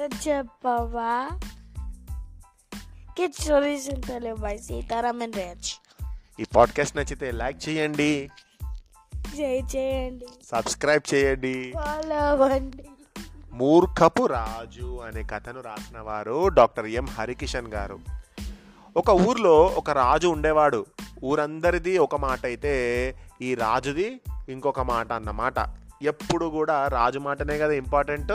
కథ చెప్పవా? Kid stories Telugu by Sitaraman రేచ్ ఈ పాడ్కాస్ట్ నచ్చితే లైక్ చేయండి. జై చేయండి. సబ్స్క్రైబ్ చేయండి. ఫాలో అవ్వండి మూర్ఖపు రాజు అనే కథను రాసిన వారు డాక్టర్ ఎం హరికిషన్ గారు. ఒక ఊర్లో ఒక రాజు ఉండేవాడు. ఊరందరిది ఒక మాట అయితే ఈ రాజుది ఇంకొక మాట అన్నమాట. ఎప్పుడు కూడా రాజు మాటనే కదా ఇంపార్టెంట్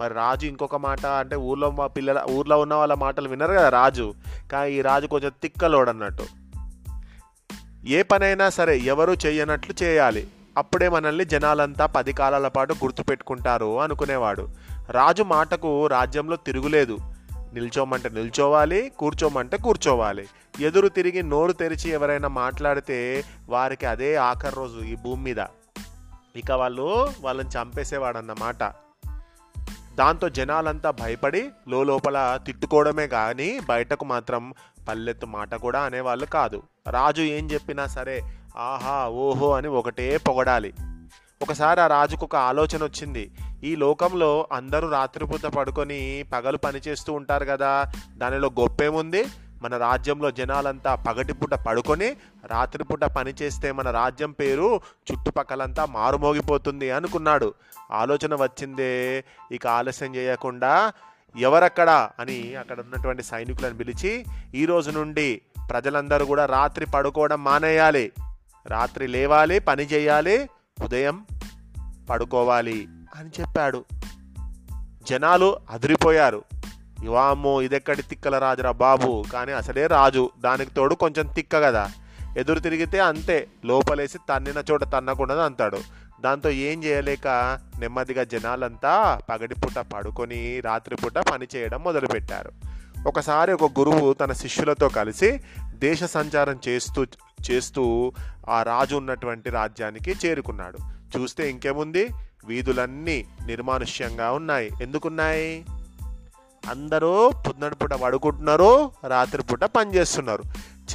మరి రాజు ఇంకొక మాట అంటే ఊర్లో మా పిల్లల ఊర్లో ఉన్న వాళ్ళ మాటలు వినరు కదా రాజు. కానీ ఈ రాజు కొంచెం తిక్కలోడు అన్నట్టు ఏ పనైనా సరే ఎవరు చేయనట్లు చేయాలి. అప్పుడే మనల్ని జనాలంతా పది కాలాల పాటు గుర్తుపెట్టుకుంటారు అనుకునేవాడు. రాజు మాటకు రాజ్యంలో తిరుగులేదు. నిల్చోమంటే నిల్చోవాలి కూర్చోమంటే కూర్చోవాలి. ఎదురు తిరిగి నోరు తెరిచి ఎవరైనా మాట్లాడితే వారికి అదే ఆఖరి రోజు ఈ భూమి మీద. ఇక వాళ్ళు వాళ్ళని చంపేసేవాడన్నమాట. దాంతో జనాలంతా భయపడి లోపల తిట్టుకోవడమే కానీ బయటకు మాత్రం పల్లెత్తు మాట కూడా అనేవాళ్ళు కాదు. రాజు ఏం చెప్పినా సరే ఆహా ఓహో అని ఒకటే పొగడాలి. ఒకసారి ఆ రాజుకు ఒక ఆలోచన వచ్చింది. ఈ లోకంలో అందరూ రాత్రిపూట పడుకొని పగలు పనిచేస్తూ ఉంటారు కదా దానిలో గొప్పేముంది? మన రాజ్యంలో జనాలంతా పగటిపూట పడుకొని రాత్రిపూట పనిచేస్తే మన రాజ్యం పేరు చుట్టుపక్కలంతా మారుమోగిపోతుంది అనుకున్నాడు. ఆలోచన వచ్చిందే ఇక ఆలస్యం చేయకుండా ఎవరక్కడ అని అక్కడ ఉన్నటువంటి సైనికులను పిలిచి ఈ రోజు నుండి ప్రజలందరూ కూడా రాత్రి పడుకోవడం మానేయాలి. రాత్రి లేవాలి పని చేయాలి ఉదయం పడుకోవాలి అని చెప్పాడు. జనాలు అదిరిపోయారు. ఇవామో ఇదెక్కడి తిక్కల రాజురా బాబు. కానీ అసలే రాజు. దానికి తోడు కొంచెం తిక్క కదా. ఎదురు తిరిగితే అంతే. లోపలేసి తన్నిన చోట తన్నకుండా అంటాడు. దాంతో ఏం చేయలేక నెమ్మదిగా జనాలంతా పగటిపూట పడుకొని రాత్రిపూట పని చేయడం మొదలుపెట్టారు. ఒకసారి ఒక గురువు తన శిష్యులతో కలిసి దేశ సంచారం చేస్తూ చేస్తూ ఆ రాజు ఉన్నటువంటి రాజ్యానికి చేరుకున్నాడు. చూస్తే ఇంకేముంది? వీధులన్నీ నిర్మానుష్యంగా ఉన్నాయి. ఎందుకున్నాయి? అందరూ పొద్దునపూట పడుకుంటున్నారు రాత్రిపూట పనిచేస్తున్నారు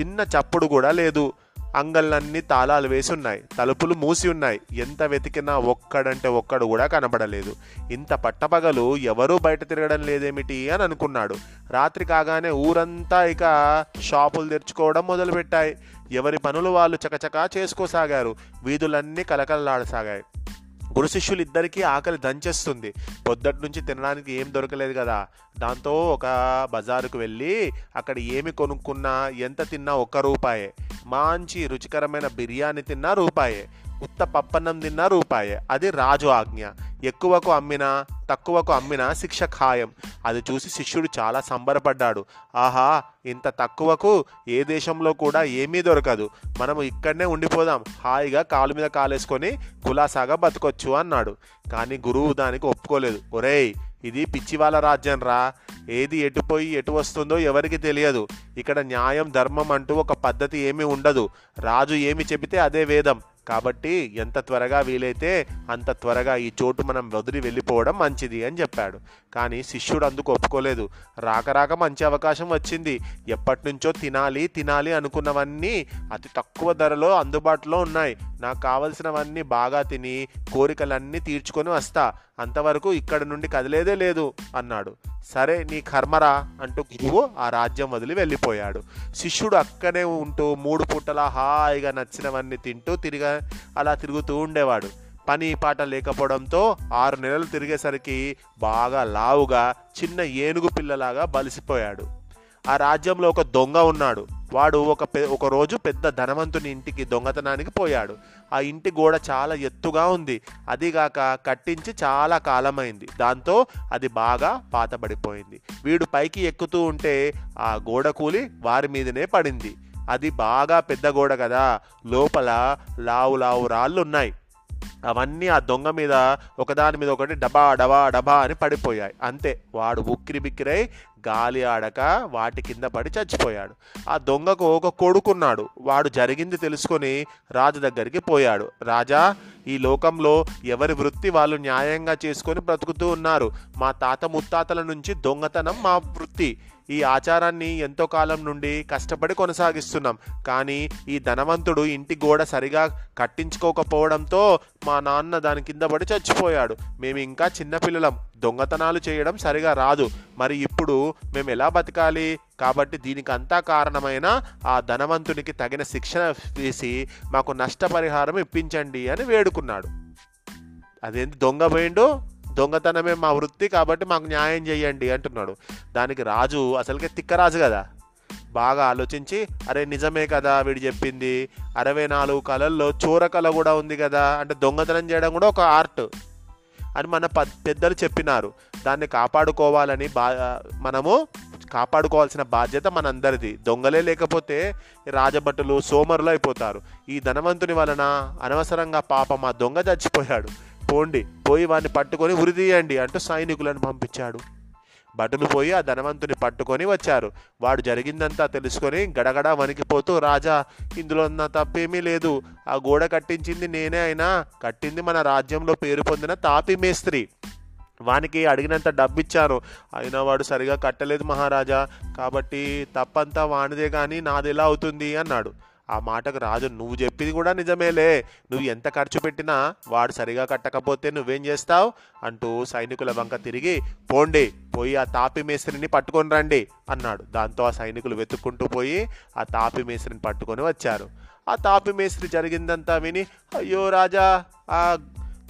చిన్న చప్పుడు కూడా లేదు. అంగళ్ళన్నీ తాళాలు వేసి ఉన్నాయి. తలుపులు మూసి ఉన్నాయి. ఎంత వెతికినా ఒక్కడంటే ఒక్కడు కూడా కనబడలేదు ఇంత పట్టపగలు ఎవరూ బయట తిరగడం లేదేమిటి అని అనుకున్నాడు. రాత్రి కాగానే ఊరంతా ఇక షాపులు తెరుచుకోవడం మొదలుపెట్టాయి. ఎవరి పనులు వాళ్ళు చకచకా చేసుకోసాగారు. వీధులన్నీ కలకలలాడసాగాయి గురు శిష్యులిద్దరికీ ఆకలి దంచేస్తుంది. పొద్దుటి నుంచి తినడానికి ఏం దొరకలేదు కదా. దాంతో ఒక బజారుకు వెళ్ళి అక్కడ ఏమి కొనుక్కున్నా ఎంత తిన్నా ఒక్క రూపాయే. మంచి రుచికరమైన బిర్యానీ తిన్నా రూపాయే. ఉత్త పప్పన్నం తిన్నా రూపాయే. అది రాజు ఆజ్ఞ. ఎక్కువకు అమ్మినా తక్కువకు అమ్మినా శిక్ష ఖాయం. అది చూసి శిష్యుడు చాలా సంబరపడ్డాడు. ఆహా ఇంత తక్కువకు ఏ దేశంలో కూడా ఏమీ దొరకదు. మనము ఇక్కడనే ఉండిపోదాం. హాయిగా కాలు మీద కాలేసుకొని కులాసాగా బతకొచ్చు అన్నాడు. కానీ గురువు దానికి ఒప్పుకోలేదు. ఒరేయ్ ఇది పిచ్చివాళ్ళ రాజ్యం రా. ఏది ఎటుపోయి ఎటు వస్తుందో ఎవరికి తెలియదు. ఇక్కడ న్యాయం ధర్మం అంటూ ఒక పద్ధతి ఏమీ ఉండదు. రాజు ఏమి చెబితే అదే వేదం. కాబట్టి ఎంత త్వరగా వీలైతే అంత త్వరగా ఈ చోటు మనం వదిలి వెళ్ళిపోవడం మంచిది అని చెప్పాడు. కానీ శిష్యుడు అందుకు ఒప్పుకోలేదు. రాక రాక మంచి అవకాశం వచ్చింది. ఎప్పటి నుంచో తినాలి తినాలి అనుకున్నవన్నీ అతి తక్కువ ధరలో అందుబాటులో ఉన్నాయి. నాకు కావలసినవన్నీ బాగా తిని కోరికలన్నీ తీర్చుకొని వస్తా. అంతవరకు ఇక్కడ నుండి కదిలేదే లేదు అన్నాడు. సరే నీ కర్మరా అంటూ గురువు ఆ రాజ్యం వదిలి వెళ్ళిపోయాడు. శిష్యుడు అక్కడే ఉంటూ మూడు పూటలా హాయిగా నచ్చినవన్నీ తింటూ తిరిగా అలా తిరుగుతూ ఉండేవాడు. పని పాట లేకపోవడంతో ఆరు నెలలు తిరిగేసరికి బాగా లావుగా చిన్న ఏనుగు పిల్లలాగా బలిసిపోయాడు. ఆ రాజ్యంలో ఒక దొంగ ఉన్నాడు. వాడు ఒక పె ఒక రోజు పెద్ద ధనవంతుని ఇంటికి దొంగతనానికి పోయాడు. ఆ ఇంటి గోడ చాలా ఎత్తుగా ఉంది. అదిగాక కట్టించి చాలా కాలమైంది. దాంతో అది బాగా పాతబడిపోయింది. వీడు పైకి ఎక్కుతూ ఉంటే ఆ గోడ కూలి వారి మీదనే పడింది. అది బాగా పెద్ద గోడ కదా. లోపల లావు లావు రాళ్ళు ఉన్నాయి అవన్నీ ఆ దొంగ మీద ఒకదాని మీద ఒకటి డబా డబా డబా అని పడిపోయాయి. అంతే. వాడు ఉక్కిరి బిక్కిరై గాలి ఆడక వాటి కింద పడి చచ్చిపోయాడు. ఆ దొంగకు ఒక కొడుకున్నాడు. వాడు జరిగింది తెలుసుకొని రాజు దగ్గరికి పోయాడు. రాజా ఈ లోకంలో ఎవరి వృత్తి వాళ్ళు న్యాయంగా చేసుకొని బ్రతుకుతూ ఉన్నారు? మా తాత ముత్తాతల నుంచి దొంగతనం మా వృత్తి. ఈ ఆచారాన్ని ఎంతో కాలం నుండి కష్టపడి కొనసాగిస్తున్నాం. కానీ ఈ ధనవంతుడు ఇంటి గోడ సరిగా కట్టించుకోకపోవడంతో మా నాన్న దాని కింద పడి చచ్చిపోయాడు. మేము ఇంకా చిన్నపిల్లలం దొంగతనాలు చేయడం సరిగా రాదు. మరి ఇప్పుడు మేము ఎలా బతకాలి? కాబట్టి దీనికి అంతా కారణమైన ఆ ధనవంతునికి తగిన శిక్షణ వేసి మాకు నష్టపరిహారం ఇప్పించండి అని వేడుకున్నాడు. అదేంటి దొంగ పోయిండు? దొంగతనమే మా వృత్తి కాబట్టి మాకు న్యాయం చేయండి అంటున్నాడు. దానికి రాజు అసలుకే తిక్కరాజు కదా. బాగా ఆలోచించి అరే నిజమే కదా వీడు చెప్పింది. అరవై నాలుగు కళల్లో చోర కళ కూడా ఉంది కదా. అంటే దొంగతనం చేయడం కూడా ఒక ఆర్ట్ అని మన పెద్దలు చెప్పినారు. దాన్ని కాపాడుకోవాలని బా మనము కాపాడుకోవాల్సిన బాధ్యత మనందరిది. దొంగలే లేకపోతే రాజభటులు సోమరులు అయిపోతారు. ఈ ధనవంతుని వలన అనవసరంగా పాపం ఆ దొంగ చచ్చిపోయాడు. పోండి పోయి వాడిని పట్టుకొని ఉరిదీయండి అంటూ సైనికులను పంపించాడు. భటులు పోయి ఆ ధనవంతుని పట్టుకొని వచ్చారు. వాడు జరిగిందంతా తెలుసుకొని గడగడ వణికిపోతూ రాజా ఇందులో నా తప్పేమీ లేదు. ఆ గోడ కట్టించింది నేనే అయినా కట్టింది మన రాజ్యంలో పేరు పొందిన తాపి మేస్త్రి. వానికి అడిగినంత డబ్బు ఇచ్చాను అయినా వాడు సరిగా కట్టలేదు మహారాజా. కాబట్టి తప్పంతా వానిదే కానీ నాది ఎలా అవుతుంది? అన్నాడు. ఆ మాటకు రాజు నువ్వు చెప్పింది కూడా నిజమేలే. నువ్వు ఎంత ఖర్చు పెట్టినా వాడు సరిగా కట్టకపోతే నువ్వేం చేస్తావు? అంటూ సైనికుల వంక తిరిగి పోండి పోయి ఆ తాపి మేస్త్రిని పట్టుకొని రండి అన్నాడు. దాంతో ఆ సైనికులు వెతుక్కుంటూ పోయి ఆ తాపి మేస్త్రిని పట్టుకొని వచ్చారు. ఆ తాపి మేస్త్రి జరిగిందంతా విని అయ్యో రాజా ఆ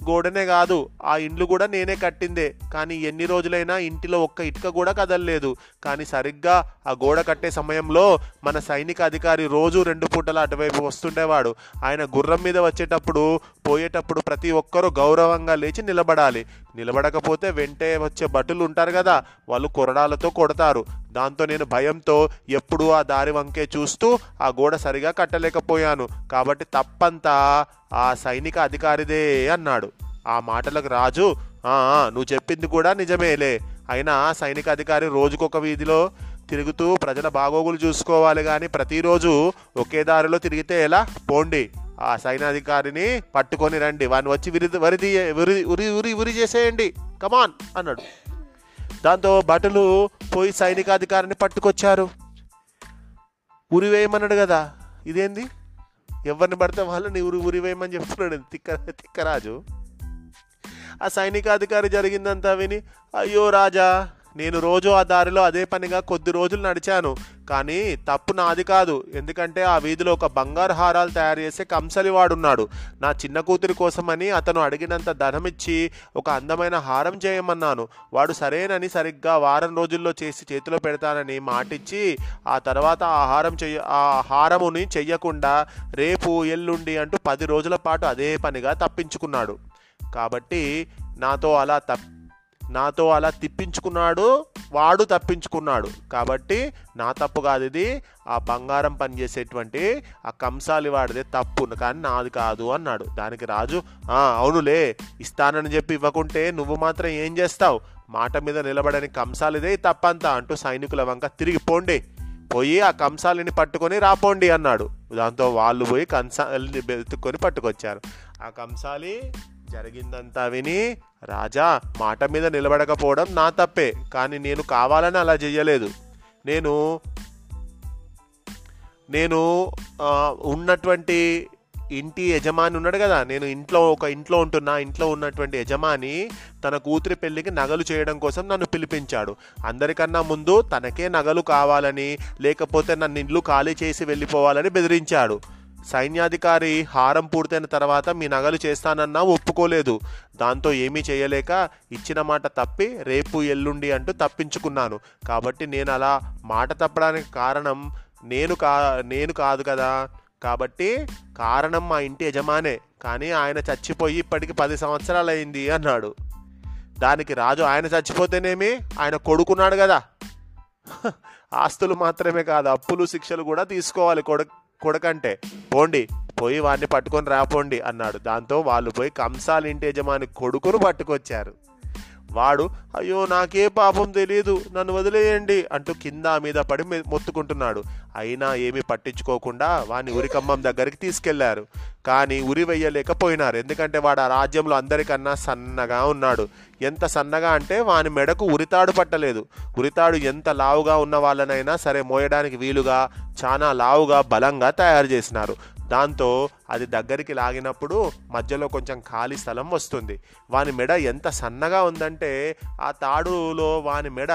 గోడనే కాదు ఆ ఇండ్లు కూడా నేనే కట్టిందే. కానీ ఎన్ని రోజులైనా ఇంటిలో ఒక్క ఇటుక కూడా కదలలేదు. కానీ సరిగ్గా ఆ గోడ కట్టే సమయంలో మన సైనిక అధికారి రోజు రెండు పూటల అటువైపు వస్తుండేవాడు. ఆయన గుర్రం మీద వచ్చేటప్పుడు పోయేటప్పుడు ప్రతి ఒక్కరూ గౌరవంగా లేచి నిలబడాలి. నిలబడకపోతే వెంటే వచ్చే భటులు ఉంటారు కదా వాళ్ళు కొరడాలతో కొడతారు. దాంతో నేను భయంతో ఎప్పుడూ ఆ దారి వంకే చూస్తూ ఆ గోడ సరిగా కట్టలేకపోయాను. కాబట్టి తప్పంతా ఆ సైనిక అధికారిదే అన్నాడు. ఆ మాటలకు రాజు నువ్వు చెప్పింది కూడా నిజమేలే. అయినా సైనిక అధికారి రోజుకొక వీధిలో తిరుగుతూ ప్రజల బాగోగులు చూసుకోవాలి కానీ ప్రతిరోజు ఒకే దారిలో తిరిగితే ఎలా? పోండి. ఆ సైనాధికారిని పట్టుకొని రండి. వాడిని వచ్చి విరి వరిది ఉరి ఉరి ఉరి ఉరి చేసేయండి. కమాన్ అన్నాడు. దాంతో భటులు పోయి సైనికాధికారిని పట్టుకొచ్చారు. ఉరి వేయమన్నాడు కదా. ఇదేంది? ఎవరిని పడితే వాళ్ళని ఉరి ఉరి వేయమని చెప్తున్నాడు తిక్క తిక్కరాజు. ఆ సైనికాధికారి జరిగిందంతా విని అయ్యో రాజా నేను రోజు ఆ దారిలో అదే పనిగా కొద్ది రోజులు నడిచాను. కానీ తప్పు నాది కాదు. ఎందుకంటే ఆ వీధిలో ఒక బంగారు హారాలు తయారు చేసే కంసలివాడున్నాడు నా చిన్న కూతురి కోసమని అతను అడిగినంత ధనమిచ్చి ఒక అందమైన హారం చేయమన్నాను. వాడు సరేనని సరిగ్గా వారం రోజుల్లో చేసి చేతిలో పెడతానని మాటిచ్చి ఆ తర్వాత ఆ హారం చెయ్య ఆ హారముని చెయ్యకుండా రేపు ఎల్లుండి అంటూ పది రోజుల పాటు అదే పనిగా తప్పించుకున్నాడు. కాబట్టి నాతో అలా తప్ప నాతో అలా తిప్పించుకున్నాడు వాడు తప్పించుకున్నాడు. కాబట్టి నా తప్పు కాదు ఇది. ఆ బంగారం పనిచేసేటువంటి ఆ కంసాలి వాడిదే తప్పు. కానీ నాది కాదు అన్నాడు. దానికి రాజు అవునులే. ఇస్తానని చెప్పి ఇవ్వకుంటే నువ్వు మాత్రం ఏం చేస్తావు? మాట మీద నిలబడని కంసాలిదే తప్పంతా అంటూ సైనికుల వంక తిరిగి పోండి. పోయి ఆ కంసాలిని పట్టుకొని రాపోండి అన్నాడు. దాంతో వాళ్ళు పోయి కంసాలిని వెతుక్కొని పట్టుకొచ్చారు. ఆ కంసాలి జరిగిందంతా విని రాజా మాట మీద నిలబడకపోవడం నా తప్పే కానీ నేను కావాలని అలా చెయ్యలేదు. నేను నేను ఉన్నటువంటి ఇంటి యజమాని ఉన్నాడు కదా నేను ఇంట్లో ఒక ఇంట్లో ఉంటున్నా ఇంట్లో ఉన్నటువంటి యజమాని తన కూతురి పెళ్ళికి నగలు చేయడం కోసం నన్ను పిలిపించాడు. అందరికన్నా ముందు తనకే నగలు కావాలని లేకపోతే నన్ను ఇండ్లు ఖాళీ చేసి వెళ్ళిపోవాలని బెదిరించాడు. సైన్యాధికారి హారం పూర్తయిన తర్వాత మీ నగలు చేస్తానన్నా ఒప్పుకోలేదు. దాంతో ఏమీ చేయలేక ఇచ్చిన మాట తప్పి రేపు ఎల్లుండి అంటూ తప్పించుకున్నాను. కాబట్టి నేను అలా మాట తప్పడానికి కారణం నేను కా నేను కాదు కదా. కాబట్టి కారణం మా ఇంటి యజమానే. కానీ ఆయన చచ్చిపోయి ఇప్పటికి పది సంవత్సరాలు అయింది అన్నాడు. దానికి రాజు ఆయన చచ్చిపోతేనేమి? ఆయన కొడుకున్నాడు కదా. ఆస్తులు మాత్రమే కాదు అప్పులు శిక్షలు కూడా తీసుకోవాలి కొడుకు కొడుకంటే పోండి పోయి వాడిని పట్టుకొని రాపోండి అన్నాడు. దాంతో వాళ్ళు పోయి కంసాల ఇంటి యజమాని కొడుకును పట్టుకొచ్చారు. వాడు అయ్యో నాకే పాపం తెలియదు నన్ను వదిలేయండి అంటూ కింద మీద పడి మె- మొత్తుకుంటున్నాడు. అయినా ఏమీ పట్టించుకోకుండా వాని ఉరికమ్మం దగ్గరికి తీసుకెళ్ళారు. కానీ ఉరి వెయ్యలేకపోయినారు. ఎందుకంటే వాడు ఆ రాజ్యంలో అందరికన్నా సన్నగా ఉన్నాడు. ఎంత సన్నగా అంటే వాని మెడకు ఉరితాడు పట్టలేదు. ఉరితాడు ఎంత లావుగా ఉన్న వాళ్ళనైనా సరే మోయడానికి వీలుగా చాలా లావుగా బలంగా తయారు చేసినారు. దాంతో అది దగ్గరికి లాగినప్పుడు మధ్యలో కొంచెం ఖాళీ స్థలం వస్తుంది. వాని మెడ ఎంత సన్నగా ఉందంటే ఆ తాడులో వాని మెడ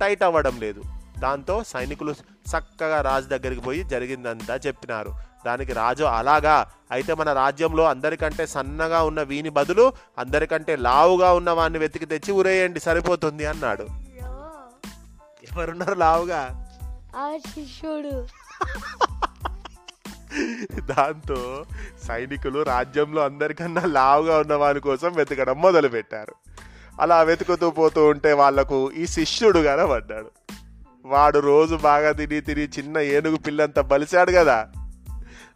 టైట్ అవ్వడం లేదు. దాంతో సైనికులు చక్కగా రాజు దగ్గరికి పోయి జరిగిందంతా చెప్పినారు. దానికి రాజు అలాగా అయితే మన రాజ్యంలో అందరికంటే సన్నగా ఉన్న వీని బదులు అందరికంటే లావుగా ఉన్న వాడిని వెతికి తెచ్చి ఉరేయండి సరిపోతుంది అన్నాడు. ఎవరున్నారు లావుగా? శిష్యుడు. దాంతో సైనికులు రాజ్యంలో అందరికన్నా లావుగా ఉన్న వారి కోసం వెతకడం మొదలుపెట్టారు. అలా వెతుకుతూ పోతూ ఉంటే వాళ్ళకు ఈ శిష్యుడు కనబడ్డాడు. వాడు రోజు బాగా తిని తిని చిన్న ఏనుగు పిల్లంతా బలిశాడు కదా.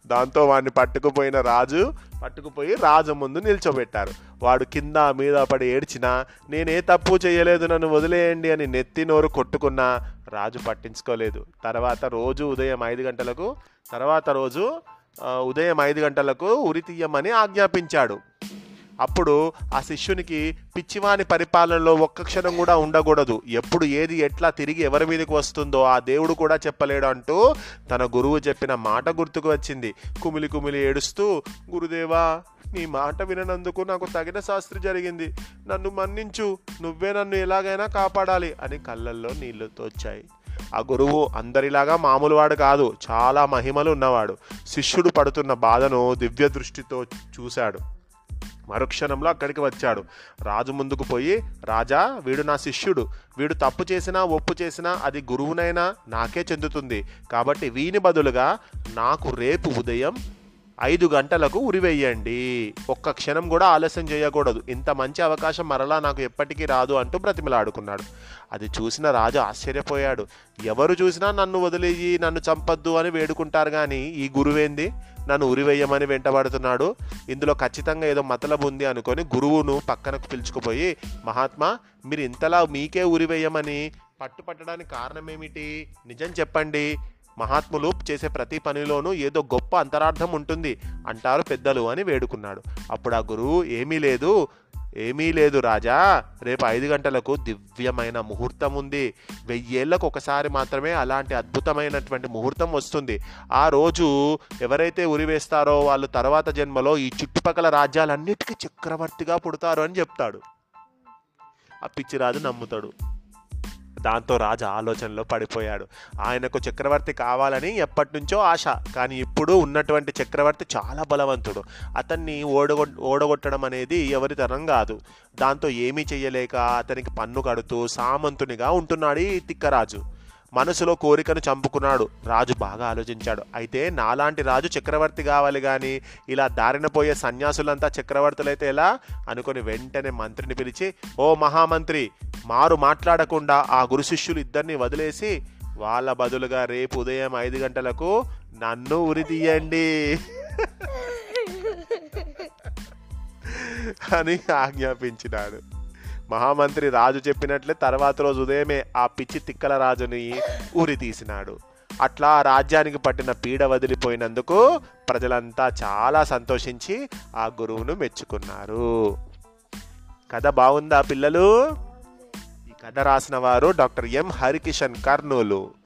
దాంతో వాడిని పట్టుకుపోయిన రాజు పట్టుకుపోయి రాజు ముందు నిల్చోబెట్టారు. వాడు కింద మీద పడి ఏడ్చినా నేనే తప్పు చేయలేదు నన్ను వదిలేయండి అని నెత్తి నోరు కొట్టుకున్నా రాజు పట్టించుకోలేదు. తర్వాత రోజు ఉదయం ఐదు గంటలకు తర్వాత రోజు ఉదయం ఐదు గంటలకు ఉరి తీయమని ఆజ్ఞాపించాడు. అప్పుడు ఆ శిష్యునికి పిచ్చివాని పరిపాలనలో ఒక్క క్షణం కూడా ఉండకూడదు. ఎప్పుడు ఏది ఎట్లా తిరిగి ఎవరి మీదకి వస్తుందో ఆ దేవుడు కూడా చెప్పలేడు అంటూ తన గురువు చెప్పిన మాట గుర్తుకు వచ్చింది. కుమిలి కుమిలి ఏడుస్తూ గురుదేవా నీ మాట విననందుకు నాకు తగిన శాస్త్రి జరిగింది. నన్ను మన్నించు. నువ్వే నన్ను ఎలాగైనా కాపాడాలి అని కళ్ళల్లో నీళ్ళు తోచాయి ఆ గురువు అందరిలాగా మామూలువాడు కాదు. చాలా మహిమలు ఉన్నవాడు. శిష్యుడు పడుతున్న బాధను దివ్య దృష్టితో చూశాడు. మరుక్షణంలో అక్కడికి వచ్చాడు. రాజు ముందుకు పోయి రాజా వీడు నా శిష్యుడు. వీడు తప్పు చేసినా ఒప్పు చేసినా అది గురువునైనా నాకే చెందుతుంది. కాబట్టి వీని బదులుగా నాకు రేపు ఉదయం ఐదు గంటలకు ఉరివేయండి. ఒక్క క్షణం కూడా ఆలస్యం చేయకూడదు. ఇంత మంచి అవకాశం మరలా నాకు ఎప్పటికీ రాదు అంటూ బ్రతిమలాడుకున్నాడు. అది చూసిన రాజు ఆశ్చర్యపోయాడు. ఎవరు చూసినా నన్ను వదిలేయి నన్ను చంపద్దు అని వేడుకుంటారు కానీ ఈ గురువేంది? నన్ను ఉరివేయమని వెంటబడుతున్నాడు. ఇందులో ఖచ్చితంగా ఏదో మతలబు ఉంది అనుకొని గురువును పక్కనకు పిలుచుకుపోయి మహాత్మా మీరు ఇంతలా మీకే ఉరివేయమని పట్టుపట్టడానికి కారణం ఏమిటి నిజం చెప్పండి. మహాత్ములు చేసే ప్రతి పనిలోనూ ఏదో గొప్ప అంతరార్థం ఉంటుంది అంటారు పెద్దలు అని వేడుకున్నాడు. అప్పుడు ఆ గురువు ఏమీ లేదు. ఏమీ లేదు రాజా. రేపు ఐదు గంటలకు దివ్యమైన ముహూర్తం ఉంది. వెయ్యేళ్ళకు ఒకసారి మాత్రమే అలాంటి అద్భుతమైనటువంటి ముహూర్తం వస్తుంది. ఆ రోజు ఎవరైతే ఉరివేస్తారో వాళ్ళు తర్వాత జన్మలో ఈ చుట్టుపక్కల రాజ్యాలన్నిటికీ చక్రవర్తిగా పుడతారు అని చెప్తాడు. ఆ పిచ్చిరాజు నమ్ముతాడు. దాంతో రాజు ఆలోచనలో పడిపోయాడు. ఆయనకు చక్రవర్తి కావాలని ఎప్పటి నుంచో ఆశ కానీ ఇప్పుడు ఉన్నటువంటి చక్రవర్తి చాలా బలవంతుడు. అతన్ని ఓడగొ ఓడగొట్టడం అనేది ఎవరి తరం కాదు. దాంతో ఏమీ చేయలేక అతనికి పన్ను కడుతూ సామంతునిగా ఉంటున్నాడు ఈ తిక్కరాజు. మనసులో కోరికను చంపుకున్నాడు. రాజు బాగా ఆలోచించాడు. అయితే నాలాంటి రాజు చక్రవర్తి కావాలి కానీ ఇలా దారిన పోయే సన్యాసులంతా చక్రవర్తులైతే ఎలా? అనుకొని వెంటనే మంత్రిని పిలిచి ఓ మహామంత్రి మారు మాట్లాడకుండా ఆ గురు శిష్యులు ఇద్దరిని వదిలేసి వాళ్ళ బదులుగా రేపు ఉదయం ఐదు గంటలకు నన్ను ఉరి తీయండి. అని ఆజ్ఞాపించినాడు. మహామంత్రి రాజు చెప్పినట్లే తర్వాత రోజు ఉదయమే ఆ పిచ్చి తిక్కల రాజుని ఊరి తీసినాడు. అట్లా ఆ రాజ్యానికి పట్టిన పీడ వదిలిపోయినందుకు ప్రజలంతా చాలా సంతోషించి ఆ గురువును మెచ్చుకున్నారు. కథ బాగుందా పిల్లలు? ఈ కథ రాసిన వారు డాక్టర్ ఎం హరికిషన్ కర్నూలు.